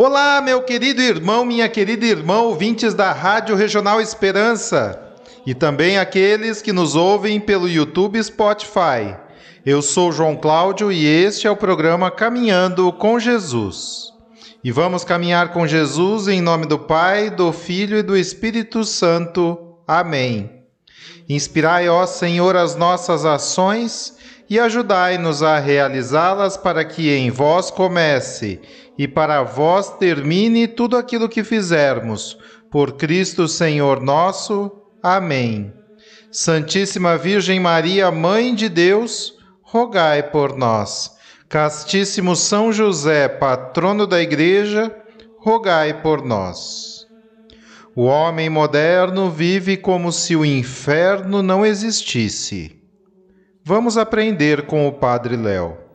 Olá, meu querido irmão, minha querida irmã, ouvintes da Rádio Regional Esperança e também aqueles que nos ouvem pelo YouTube Spotify. Eu sou João Cláudio e este é o programa Caminhando com Jesus. E vamos caminhar com Jesus em nome do Pai, do Filho e do Espírito Santo. Amém. Inspirai, ó Senhor, as nossas ações e ajudai-nos a realizá-las para que em vós comece e para vós termine tudo aquilo que fizermos. Por Cristo Senhor nosso. Amém. Santíssima Virgem Maria, Mãe de Deus, rogai por nós. Castíssimo São José, patrono da Igreja, rogai por nós. O homem moderno vive como se o inferno não existisse. Vamos aprender com o Padre Léo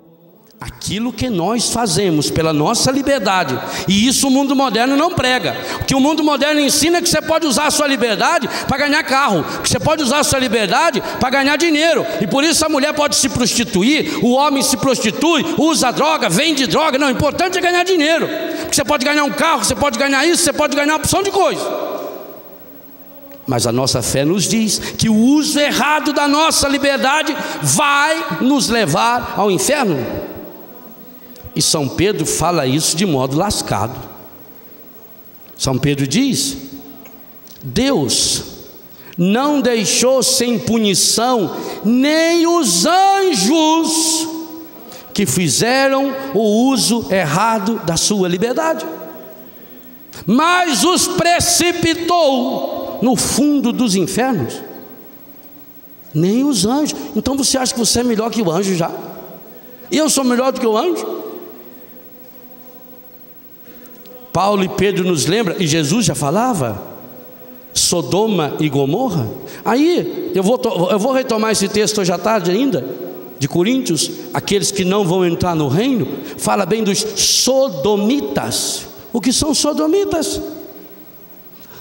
aquilo que nós fazemos pela nossa liberdade, e isso o mundo moderno não prega. O que o mundo moderno ensina é que você pode usar a sua liberdade para ganhar carro, que você pode usar a sua liberdade para ganhar dinheiro, e por isso a mulher pode se prostituir, o homem se prostitui, usa droga, vende droga. Não, o importante é ganhar dinheiro, porque você pode ganhar um carro, você pode ganhar isso, você pode ganhar uma opção de coisa. Mas a nossa fé nos diz que o uso errado da nossa liberdade vai nos levar ao inferno. E São Pedro fala isso de modo lascado. São Pedro diz: Deus não deixou sem punição nem os anjos que fizeram o uso errado da sua liberdade, mas os precipitou no fundo dos infernos. Nem os anjos. Então você acha que você é melhor que o anjo já? Eu sou melhor do que o anjo? Paulo e Pedro nos lembram, e Jesus já falava, Sodoma e Gomorra. Aí, eu vou, eu vou retomar esse texto hoje à tarde ainda, de Coríntios, aqueles que não vão entrar no reino, fala bem dos sodomitas. O que são sodomitas?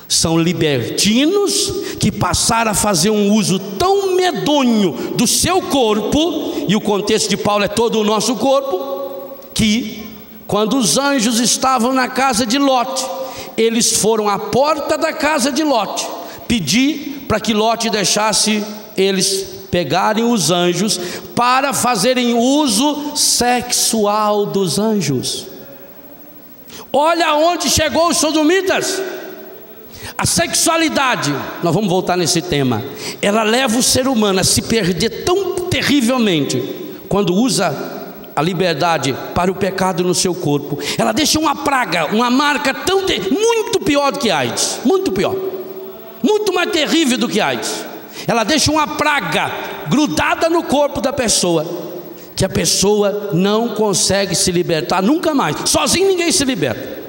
São libertinos que passaram a fazer um uso tão medonho do seu corpo, e o contexto de Paulo é todo o nosso corpo, que quando os anjos estavam na casa de Lote, eles foram à porta da casa de Lote pedir para que Lote deixasse eles pegarem os anjos para fazerem uso sexual dos anjos. Olha onde chegou os sodomitas. A sexualidade, nós vamos voltar nesse tema, ela leva o ser humano a se perder tão terrivelmente quando usa a liberdade para o pecado no seu corpo, ela deixa uma praga, uma marca tão muito pior do que AIDS, muito pior, muito mais terrível do que AIDS. Ela deixa uma praga grudada no corpo da pessoa, que a pessoa não consegue se libertar nunca mais. Sozinho ninguém se liberta.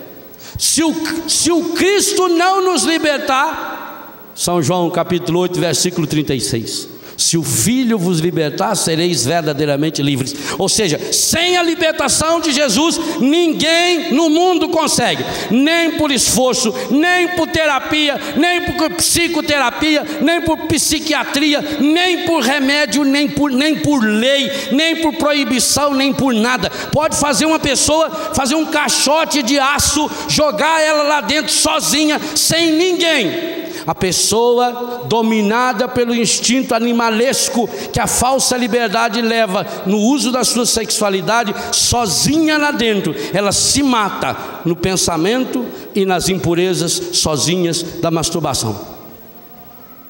Se o, se o Cristo não nos libertar, São João capítulo 8, versículo 36. Se o Filho vos libertar, sereis verdadeiramente livres. Ou seja, sem a libertação de Jesus, ninguém no mundo consegue, nem por esforço, nem por terapia, nem por psicoterapia, nem por psiquiatria, nem por remédio, nem por, nem por lei, nem por proibição, nem por nada. Pode fazer uma pessoa fazer um caixote de aço, jogar ela lá dentro sozinha, sem ninguém a pessoa dominada pelo instinto animalesco que a falsa liberdade leva no uso da sua sexualidade, sozinha lá dentro, ela se mata no pensamento e nas impurezas sozinhas da masturbação.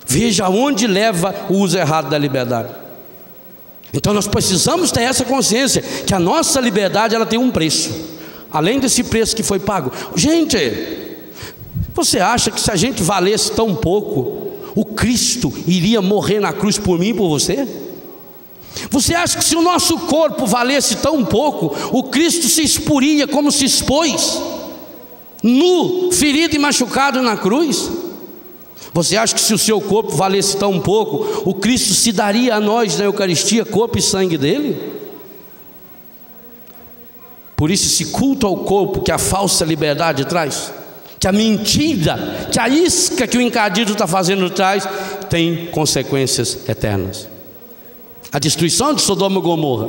Veja onde leva o uso errado da liberdade. Então nós precisamos ter essa consciência que a nossa liberdade ela tem um preço. Além desse preço que foi pago. Gente, você acha que se a gente valesse tão pouco, o Cristo iria morrer na cruz por mim e por você? Você acha que se o nosso corpo valesse tão pouco, o Cristo se expuria como se expôs, nu, ferido e machucado na cruz? Você acha que se o seu corpo valesse tão pouco, o Cristo se daria a nós na Eucaristia corpo e sangue dele? Por isso, esse culto ao corpo que a falsa liberdade traz, que a mentira, que a isca que o encadido está fazendo traz, tem consequências eternas. A destruição de Sodoma e Gomorra,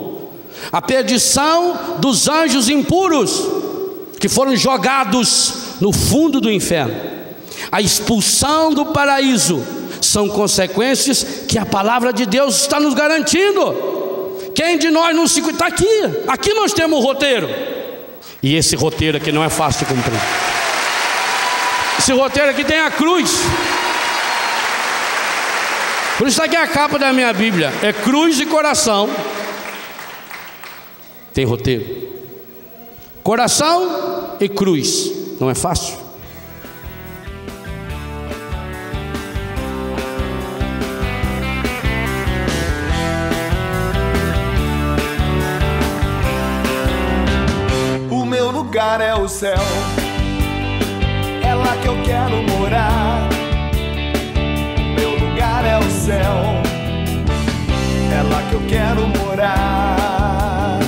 a perdição dos anjos impuros, que foram jogados no fundo do inferno, a expulsão do paraíso, são consequências que a palavra de Deus está nos garantindo. Quem de nós não se está aqui? Aqui nós temos o roteiro. E esse roteiro aqui não é fácil de cumprir. Esse roteiro aqui tem a cruz. Por isso aqui é a capa da minha Bíblia. É cruz e coração. Tem roteiro. Coração e cruz. Não é fácil. lugar é o céu, lá que eu quero morar. Meu lugar é o céu, é lá que eu quero morar.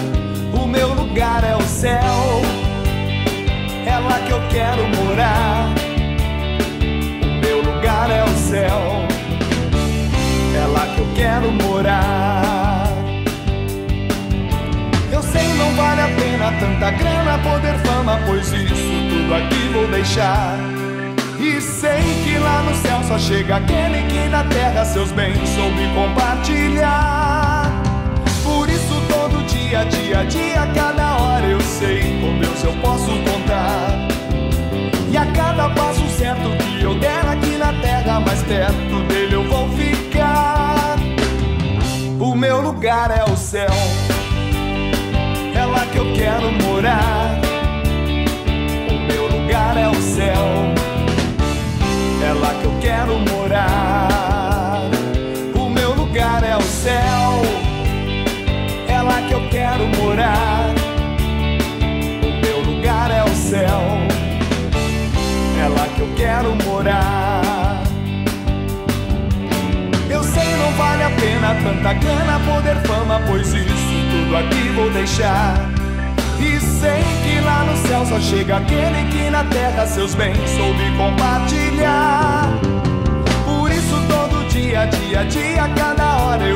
O meu lugar é o céu, é lá que eu quero morar. O meu lugar é o céu, é lá que eu quero morar. Não vale a pena tanta grana, poder, fama, pois isso deixar. E sei que lá no céu só chega aquele que na terra seus bens soube compartilhar. Por isso todo dia, dia, dia, cada hora eu sei com Deus eu posso contar. E a cada passo certo que eu der aqui na terra, mais perto dele eu vou ficar. O meu lugar é o céu lá que eu quero morar. Lugar é o céu, é lá que eu quero morar. O meu lugar é o céu, é lá que eu quero morar. O meu lugar é o céu, é lá que eu quero morar. Eu sei, não vale a pena tanta grana, poder, fama, pois isso tudo aqui vou deixar. E sei que lá no céu só chega aquele que na terra seus bens soube compartilhar. Por isso todo dia, dia, dia, cada hora eu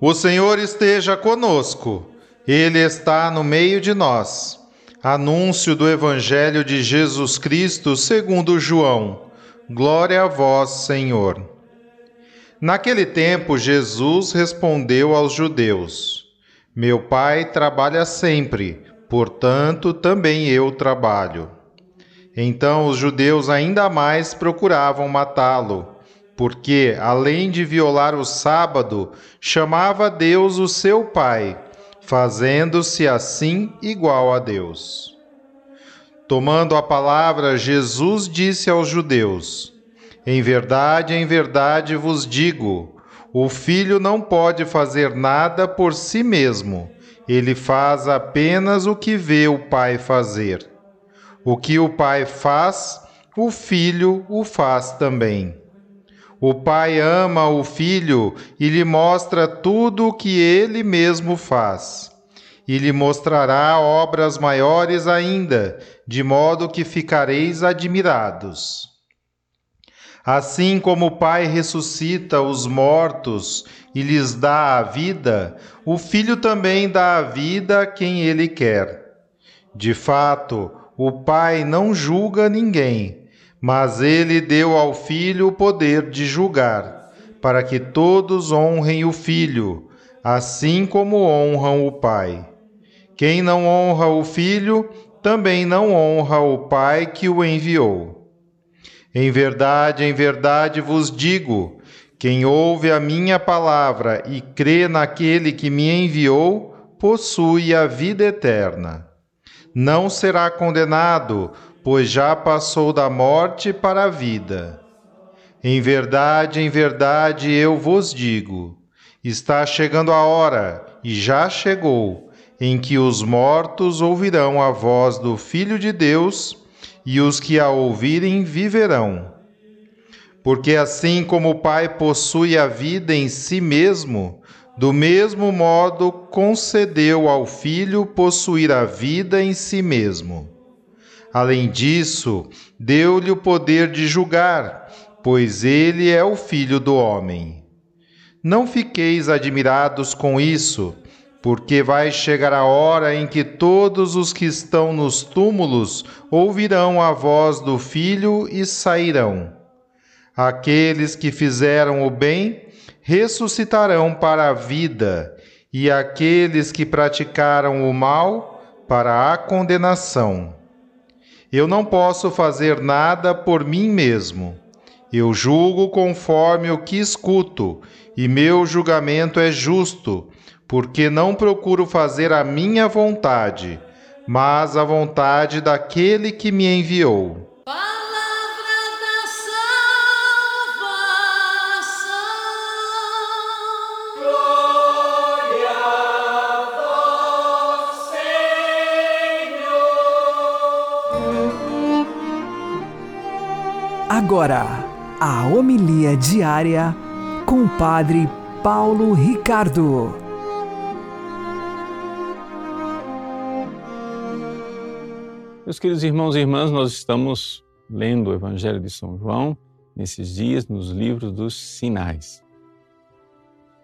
O Senhor esteja conosco, Ele está no meio de nós. Anúncio do Evangelho de Jesus Cristo segundo João. Glória a vós, Senhor. Naquele tempo, Jesus respondeu aos judeus: Meu Pai trabalha sempre portanto também eu trabalho. Então os judeus ainda mais procuravam matá-lo, porque, além de violar o sábado, chamava Deus o seu Pai, fazendo-se assim igual a Deus. Tomando a palavra, Jesus disse aos judeus: Em verdade, em verdade vos digo, o filho não pode fazer nada por si mesmo, ele faz apenas o que vê o pai fazer. O que o pai faz, o filho o faz também. O pai ama o filho e lhe mostra tudo o que ele mesmo faz. E lhe mostrará obras maiores ainda, de modo que ficareis admirados. Assim como o Pai ressuscita os mortos e lhes dá a vida, o Filho também dá a vida a quem ele quer. De fato, o Pai não julga ninguém, mas ele deu ao Filho o poder de julgar, para que todos honrem o Filho, assim como honram o Pai. Quem não honra o Filho, também não honra o Pai que o enviou. Em verdade, em verdade vos digo: quem ouve a minha palavra e crê naquele que me enviou, possui a vida eterna não será condenado, pois já passou da morte para a vida. Em verdade, em verdade eu vos digo: está chegando a hora, e já chegou, em que os mortos ouvirão a voz do Filho de Deus, e os que a ouvirem viverão. Porque assim como o Pai possui a vida em si mesmo, do mesmo modo, concedeu ao Filho possuir a vida em si mesmo. Além disso, deu-lhe o poder de julgar, pois ele é o Filho do Homem. Não fiqueis admirados com isso, porque vai chegar a hora em que todos os que estão nos túmulos ouvirão a voz do Filho e sairão. Aqueles que fizeram o bem ressuscitarão para a vida, e aqueles que praticaram o mal para a condenação. Eu não posso fazer nada por mim mesmo. Eu julgo conforme o que escuto, e meu julgamento é justo, porque não procuro fazer a minha vontade, mas a vontade daquele que me enviou. Agora, a homilia diária com o Padre Paulo Ricardo. Meus queridos irmãos e irmãs, nós estamos lendo o Evangelho de São João nesses dias nos livros dos sinais.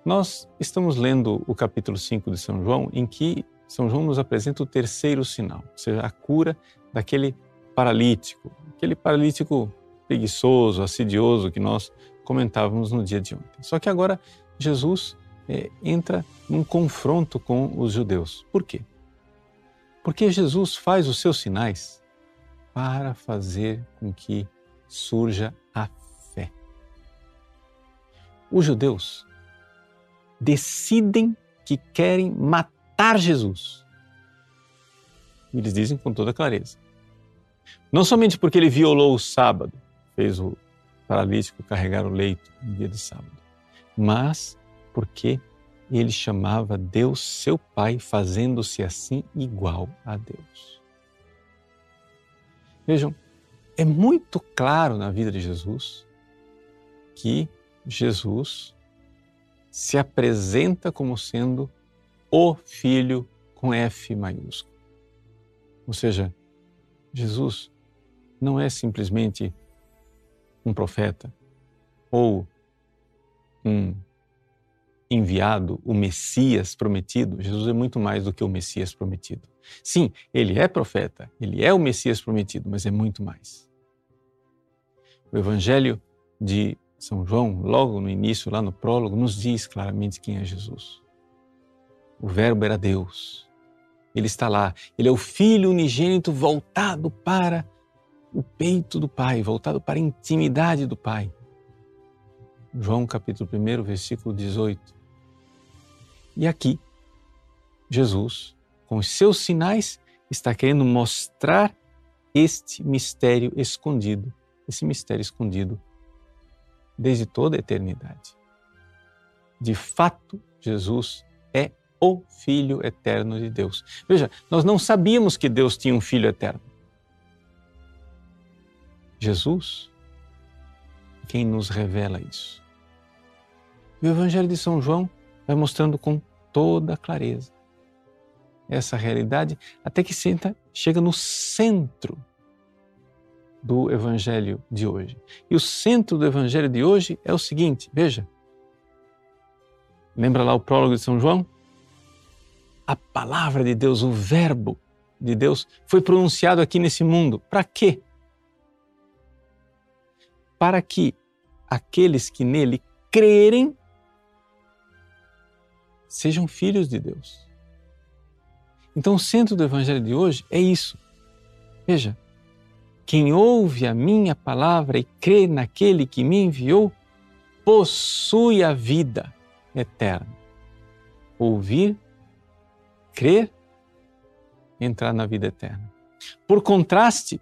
Nós estamos lendo o capítulo 5 de São João, em que São João nos apresenta o terceiro sinal, ou seja, a cura daquele paralítico, aquele paralítico preguiçoso, assidioso que nós comentávamos no dia de ontem. Só que agora Jesus é, entra num confronto com os judeus. Por quê? Porque Jesus faz os seus sinais para fazer com que surja a fé. Os judeus decidem que querem matar Jesus. Eles dizem com toda clareza. Não somente porque ele violou o sábado, fez o paralítico carregar o leito no dia de sábado, mas porque ele chamava Deus seu Pai, fazendo-se assim igual a Deus. Vejam, é muito claro na vida de Jesus que Jesus se apresenta como sendo o Filho com F maiúsculo. Ou seja, Jesus não é simplesmente um profeta ou um enviado, o Messias prometido, Jesus é muito mais do que o Messias prometido. Sim, ele é profeta, ele é o Messias prometido, mas é muito mais. O Evangelho de São João, logo no início, lá no prólogo, nos diz claramente quem é Jesus. O Verbo era Deus. Ele está lá. Ele é o Filho unigênito voltado para o peito do Pai, voltado para a intimidade do Pai. João capítulo 1, versículo 18. E aqui, Jesus, com os seus sinais, está querendo mostrar este mistério escondido, esse mistério escondido desde toda a eternidade. De fato, Jesus é o Filho eterno de Deus. Veja, nós não sabíamos que Deus tinha um Filho eterno. Jesus, quem nos revela isso. E o Evangelho de São João vai mostrando com toda clareza essa realidade até que senta, chega no centro do Evangelho de hoje. E o centro do Evangelho de hoje é o seguinte: veja. Lembra lá o prólogo de São João? A palavra de Deus, o Verbo de Deus, foi pronunciado aqui nesse mundo. Para quê? Para que aqueles que nele crerem sejam filhos de Deus. Então, o centro do Evangelho de hoje é isso. Veja, quem ouve a minha palavra e crê naquele que me enviou, possui a vida eterna. Ouvir, crer, entrar na vida eterna. Por contraste,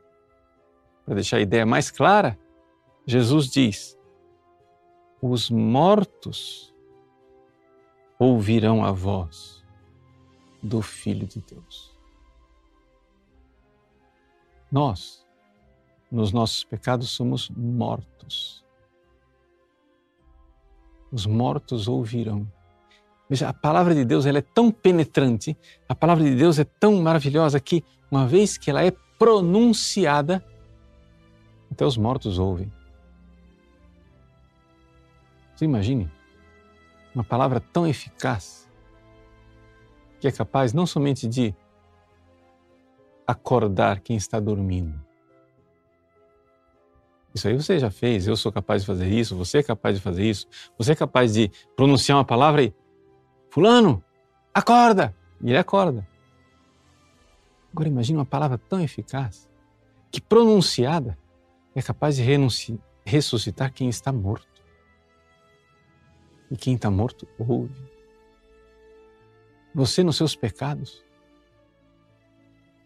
para deixar a ideia mais clara, Jesus diz: os mortos ouvirão a voz do Filho de Deus. Nós, nos nossos pecados, somos mortos. Os mortos ouvirão. Veja, a palavra de Deus ela é tão penetrante, a palavra de Deus é tão maravilhosa que, uma vez que ela é pronunciada, até os mortos ouvem. Você imagine uma palavra tão eficaz que é capaz não somente de acordar quem está dormindo. Isso aí você já fez, eu sou capaz de fazer isso, você é capaz de fazer isso, você é capaz de pronunciar uma palavra e Fulano, acorda! E ele acorda. Agora imagine uma palavra tão eficaz que pronunciada é capaz de ressuscitar quem está morto. E quem está morto ouve. Você nos seus pecados,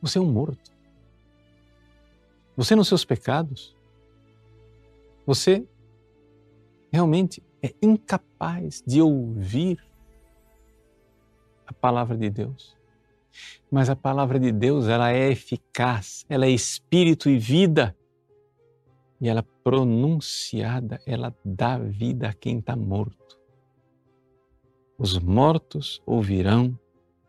você é um morto. Você nos seus pecados, você realmente é incapaz de ouvir a palavra de Deus. Mas a palavra de Deus, ela é eficaz, ela é espírito e vida. E ela pronunciada, ela dá vida a quem está morto os mortos ouvirão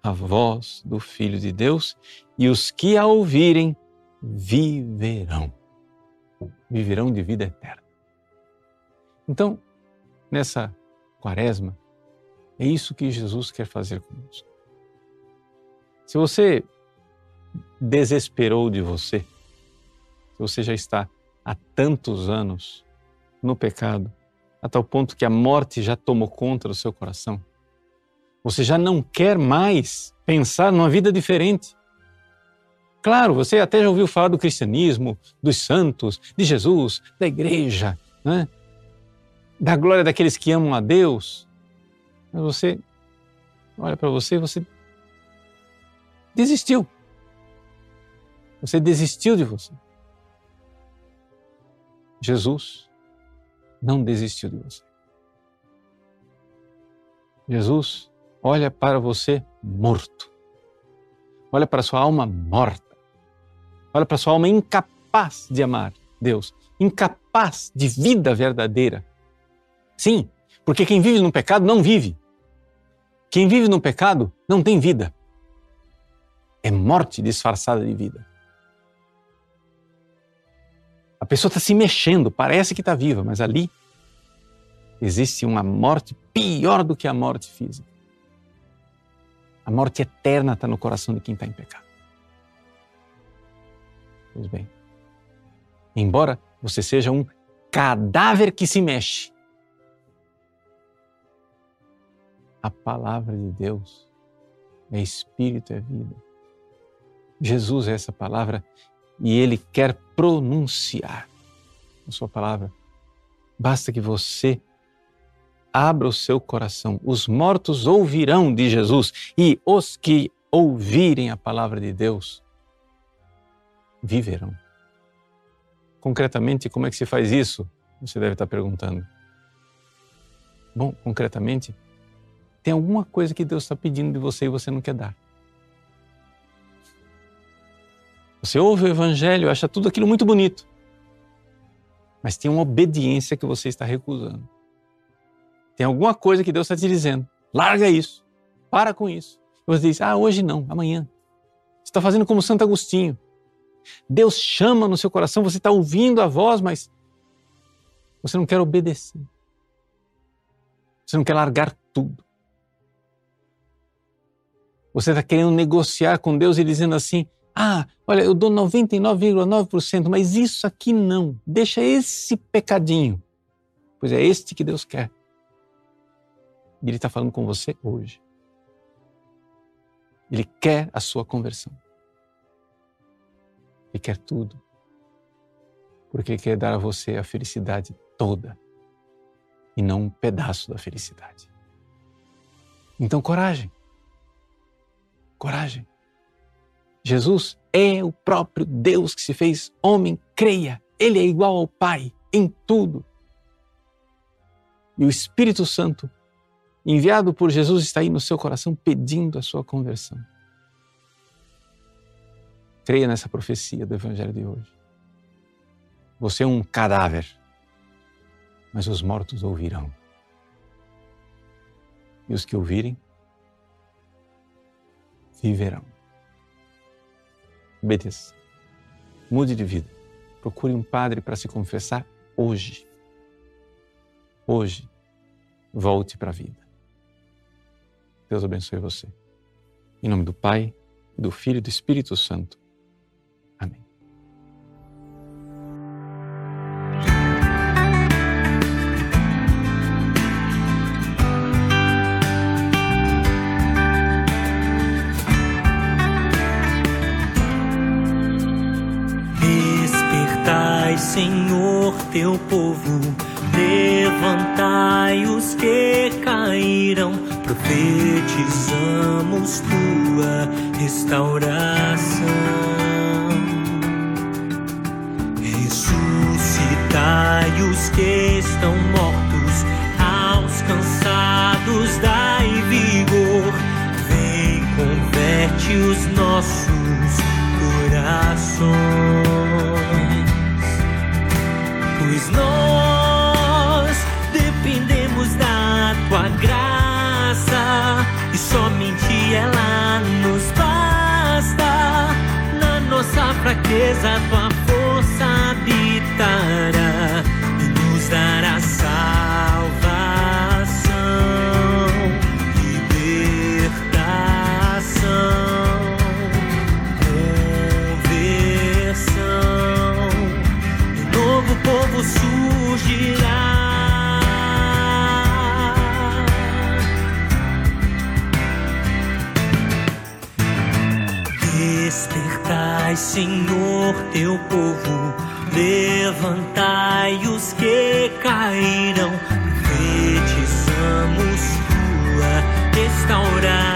a voz do Filho de Deus e os que a ouvirem viverão. Viverão de vida eterna. Então, nessa quaresma, é isso que Jesus quer fazer conosco. Se você desesperou de você, se você já está há tantos anos no pecado, a tal ponto que a morte já tomou conta do seu coração, você já não quer mais pensar numa vida diferente. Claro, você até já ouviu falar do cristianismo, dos santos, de Jesus, da igreja, né? da glória daqueles que amam a Deus. Mas você olha para você e você desistiu. Você desistiu de você. Jesus não desistiu de você. Jesus olha para você morto. Olha para sua alma morta. Olha para sua alma incapaz de amar Deus, incapaz de vida verdadeira. Sim, porque quem vive no pecado não vive. Quem vive no pecado não tem vida. É morte disfarçada de vida. A pessoa está se mexendo, parece que está viva, mas ali existe uma morte pior do que a morte física. A morte eterna está no coração de quem está em pecado. Pois bem, embora você seja um cadáver que se mexe, a palavra de Deus é espírito, é vida. Jesus é essa palavra e ele quer pronunciar a sua palavra. Basta que você abra o seu coração. Os mortos ouvirão de Jesus e os que ouvirem a palavra de Deus viverão. Concretamente, como é que se faz isso? Você deve estar perguntando. Bom, concretamente, tem alguma coisa que Deus está pedindo de você e você não quer dar. Você ouve o Evangelho, acha tudo aquilo muito bonito, mas tem uma obediência que você está recusando. Tem alguma coisa que Deus está te dizendo. Larga isso, para com isso. Você diz: Ah, hoje não, amanhã. Você está fazendo como Santo Agostinho. Deus chama no seu coração, você está ouvindo a voz, mas você não quer obedecer. Você não quer largar tudo. Você está querendo negociar com Deus e dizendo assim: ah, olha, eu dou 99,9%, mas isso aqui não. Deixa esse pecadinho. Pois é este que Deus quer. E Ele está falando com você hoje. Ele quer a sua conversão. Ele quer tudo. Porque Ele quer dar a você a felicidade toda e não um pedaço da felicidade. Então, coragem. Coragem. Jesus é o próprio Deus que se fez homem, creia. Ele é igual ao Pai em tudo. E o Espírito Santo, enviado por Jesus, está aí no seu coração pedindo a sua conversão. Creia nessa profecia do Evangelho de hoje. Você é um cadáver, mas os mortos ouvirão. E os que ouvirem, viverão. Obedeça. Mude de vida. Procure um padre para se confessar hoje. Hoje, volte para a vida. Deus abençoe você. Em nome do Pai, do Filho e do Espírito Santo. Senhor, teu povo, levantai os que caíram, profetizamos tua restauração. Ressuscitai os que estão mortos, aos cansados dai vigor, vem, converte os nossos corações pois nós fraqueza, tua força habitará e nos dará salvação, libertação. povo surgirá. Despertai, Senhor, teu povo, levantai os que caíram, profetizamos tua restauração.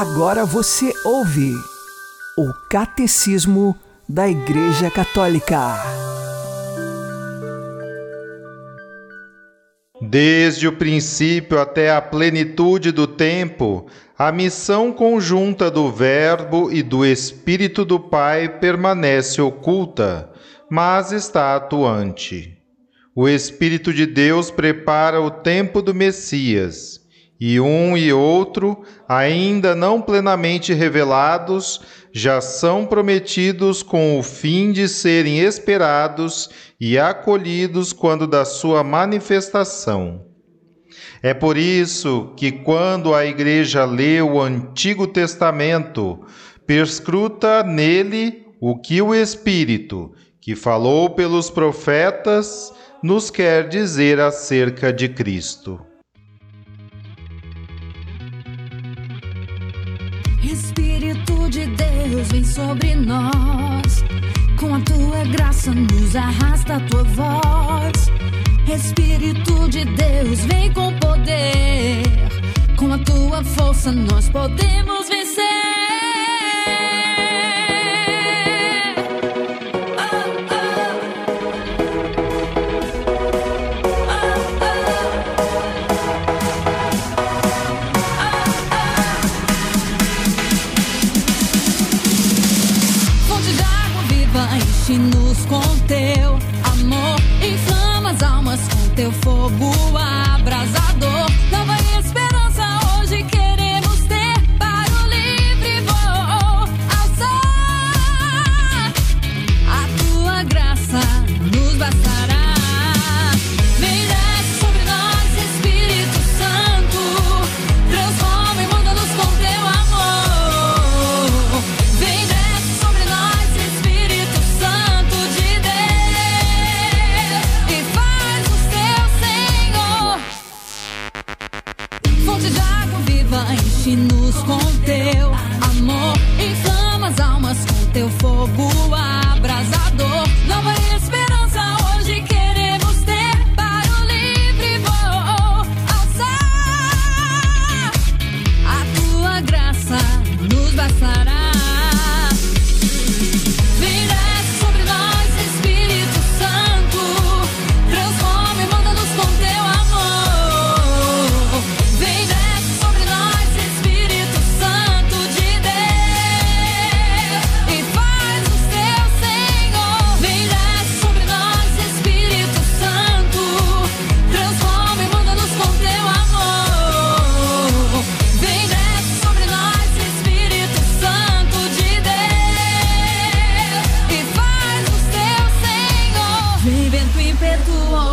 Agora você ouve o Catecismo da Igreja Católica. Desde o princípio até a plenitude do tempo, a missão conjunta do Verbo e do Espírito do Pai permanece oculta, mas está atuante. O Espírito de Deus prepara o tempo do Messias, e um e outro, ainda não plenamente revelados, já são prometidos com o fim de serem esperados e acolhidos quando da sua manifestação. É por isso que, quando a Igreja lê o Antigo Testamento, perscruta nele o que o Espírito, que falou pelos profetas, nos quer dizer acerca de Cristo. Vem sobre nós. Com a tua graça, nos arrasta a tua voz. Espírito de Deus, vem com poder. Com a tua força, nós podemos vencer. Enche-nos com teu amor, inflama as almas com teu fogo abrasador.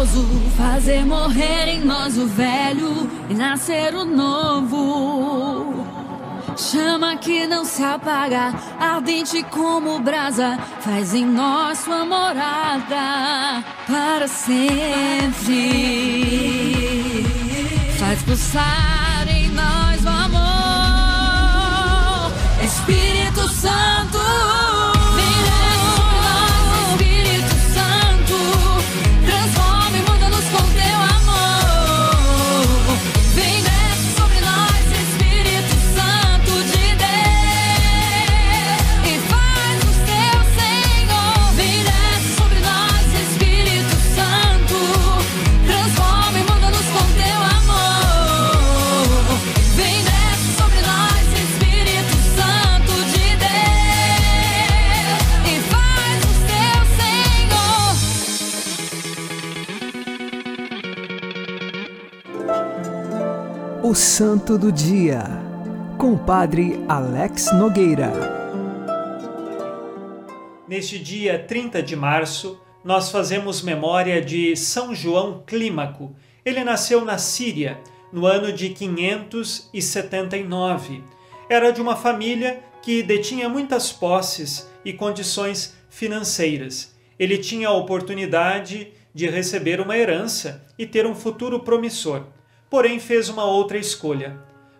Impetuoso, fazer morrer em nós o velho e nascer o novo. Chama que não se apaga, ardente como brasa, faz em nós sua morada para sempre. Faz pulsar em nós o amor, Espírito Santo. O Santo do Dia, com o Padre Alex Nogueira. Neste dia 30 de março, nós fazemos memória de São João Clímaco. Ele nasceu na Síria no ano de 579. Era de uma família que detinha muitas posses e condições financeiras. Ele tinha a oportunidade de receber uma herança e ter um futuro promissor. Porém, fez uma outra escolha.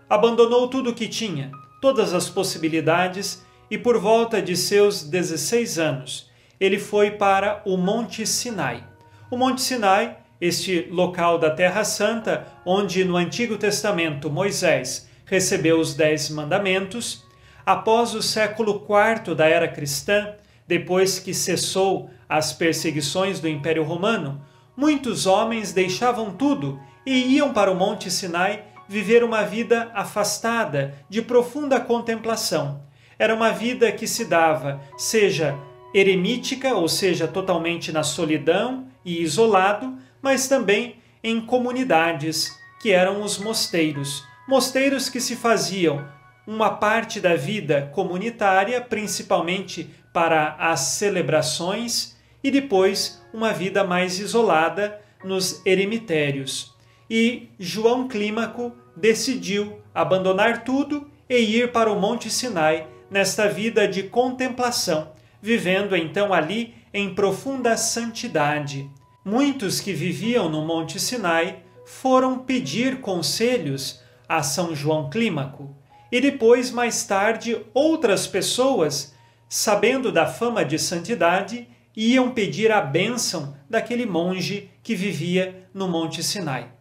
Abandonou tudo o que tinha, todas as possibilidades, e por volta de seus 16 anos, ele foi para o Monte Sinai. O Monte Sinai, este local da Terra Santa, onde no Antigo Testamento Moisés recebeu os Dez Mandamentos. Após o século IV da era cristã, depois que cessou as perseguições do Império Romano, muitos homens deixavam tudo e iam para o Monte Sinai viver uma vida afastada, de profunda contemplação. Era uma vida que se dava, seja eremítica, ou seja, totalmente na solidão e isolado, mas também em comunidades, que eram os mosteiros. Mosteiros que se faziam uma parte da vida comunitária, principalmente para as celebrações, e depois uma vida mais isolada nos eremitérios. E João Clímaco decidiu abandonar tudo e ir para o Monte Sinai nesta vida de contemplação, vivendo então ali em profunda santidade. Muitos que viviam no Monte Sinai foram pedir conselhos a São João Clímaco, e depois, mais tarde, outras pessoas, sabendo da fama de santidade, iam pedir a bênção daquele monge que vivia no Monte Sinai.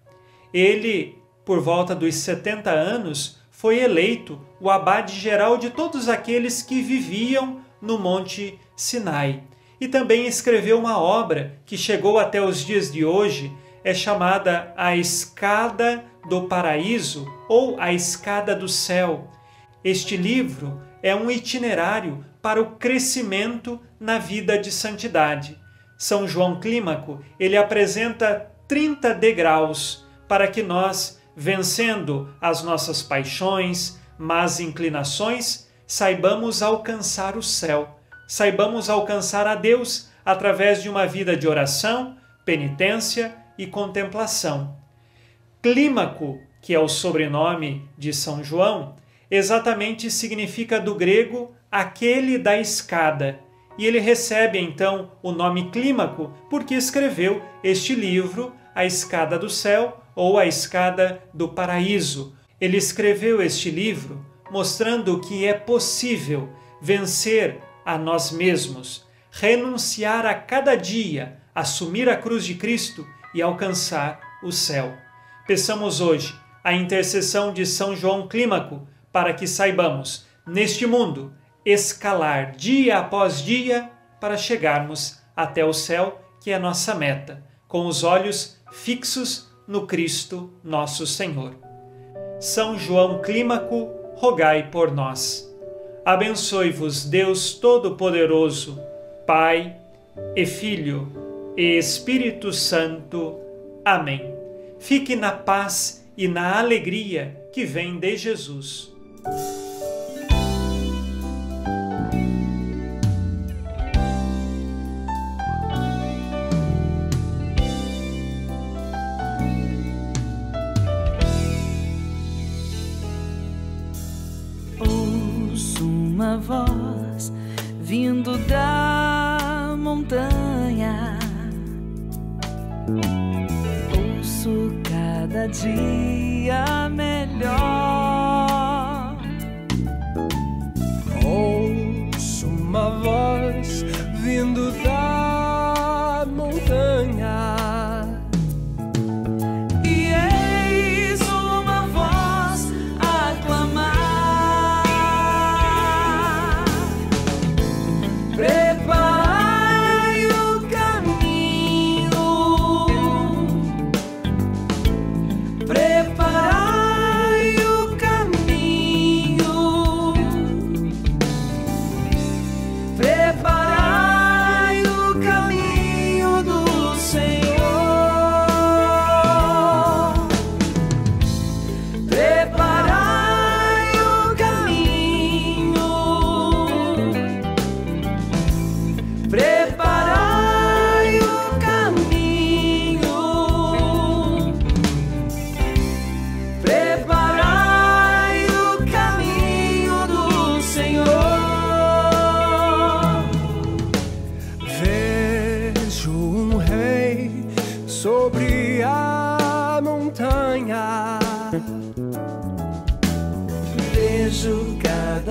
Ele, por volta dos 70 anos, foi eleito o abade geral de todos aqueles que viviam no Monte Sinai. E também escreveu uma obra que chegou até os dias de hoje, é chamada A Escada do Paraíso ou A Escada do Céu. Este livro é um itinerário para o crescimento na vida de santidade. São João Clímaco, ele apresenta 30 degraus para que nós, vencendo as nossas paixões, más inclinações, saibamos alcançar o céu, saibamos alcançar a Deus através de uma vida de oração, penitência e contemplação. Clímaco, que é o sobrenome de São João, exatamente significa do grego aquele da escada. E ele recebe então o nome Clímaco porque escreveu este livro, A Escada do Céu ou A Escada do Paraíso. Ele escreveu este livro mostrando que é possível vencer a nós mesmos, renunciar a cada dia, assumir a cruz de Cristo e alcançar o céu. Peçamos hoje a intercessão de São João Clímaco para que saibamos, neste mundo, escalar dia após dia para chegarmos até o céu, que é nossa meta, com os olhos fixos no Cristo nosso Senhor. São João Clímaco, rogai por nós. Abençoe-vos Deus Todo-Poderoso, Pai e Filho e Espírito Santo. Amém. Fique na paz e na alegria que vem de Jesus. Vindo da montanha. Ouço cada dia melhor.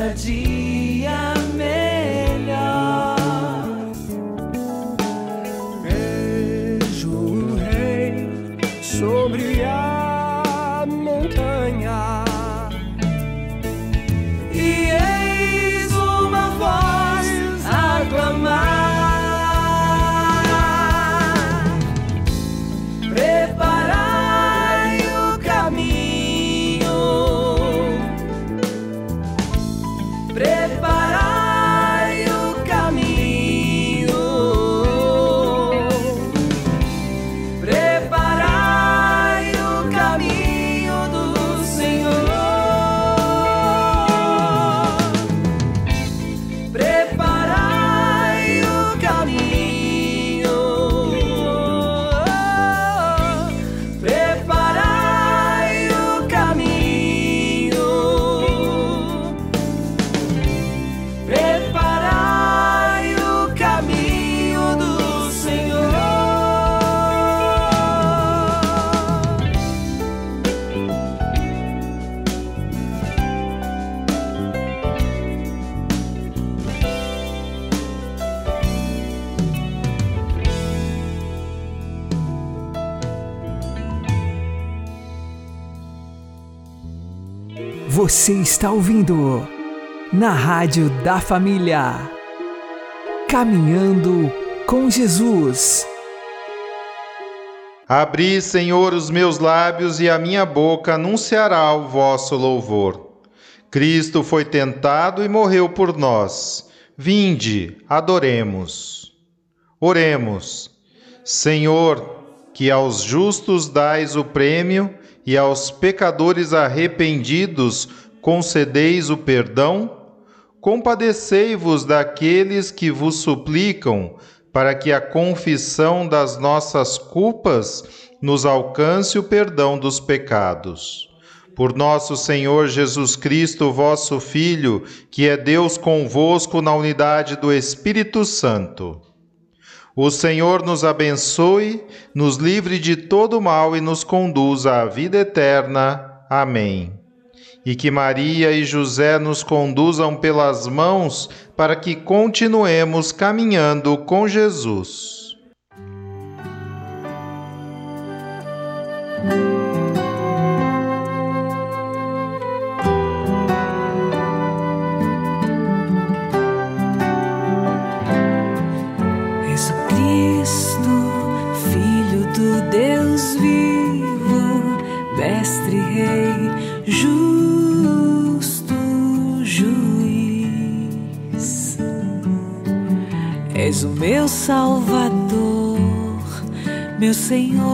Cada Você está ouvindo na Rádio da Família. Caminhando com Jesus. Abri, Senhor, os meus lábios e a minha boca anunciará o vosso louvor. Cristo foi tentado e morreu por nós. Vinde, adoremos. Oremos. Senhor, que aos justos dais o prêmio e aos pecadores arrependidos concedeis o perdão, compadecei-vos daqueles que vos suplicam, para que a confissão das nossas culpas nos alcance o perdão dos pecados. Por nosso Senhor Jesus Cristo, vosso Filho, que é Deus convosco na unidade do Espírito Santo. O Senhor nos abençoe, nos livre de todo mal e nos conduza à vida eterna. Amém. E que Maria e José nos conduzam pelas mãos para que continuemos caminhando com Jesus. Senhor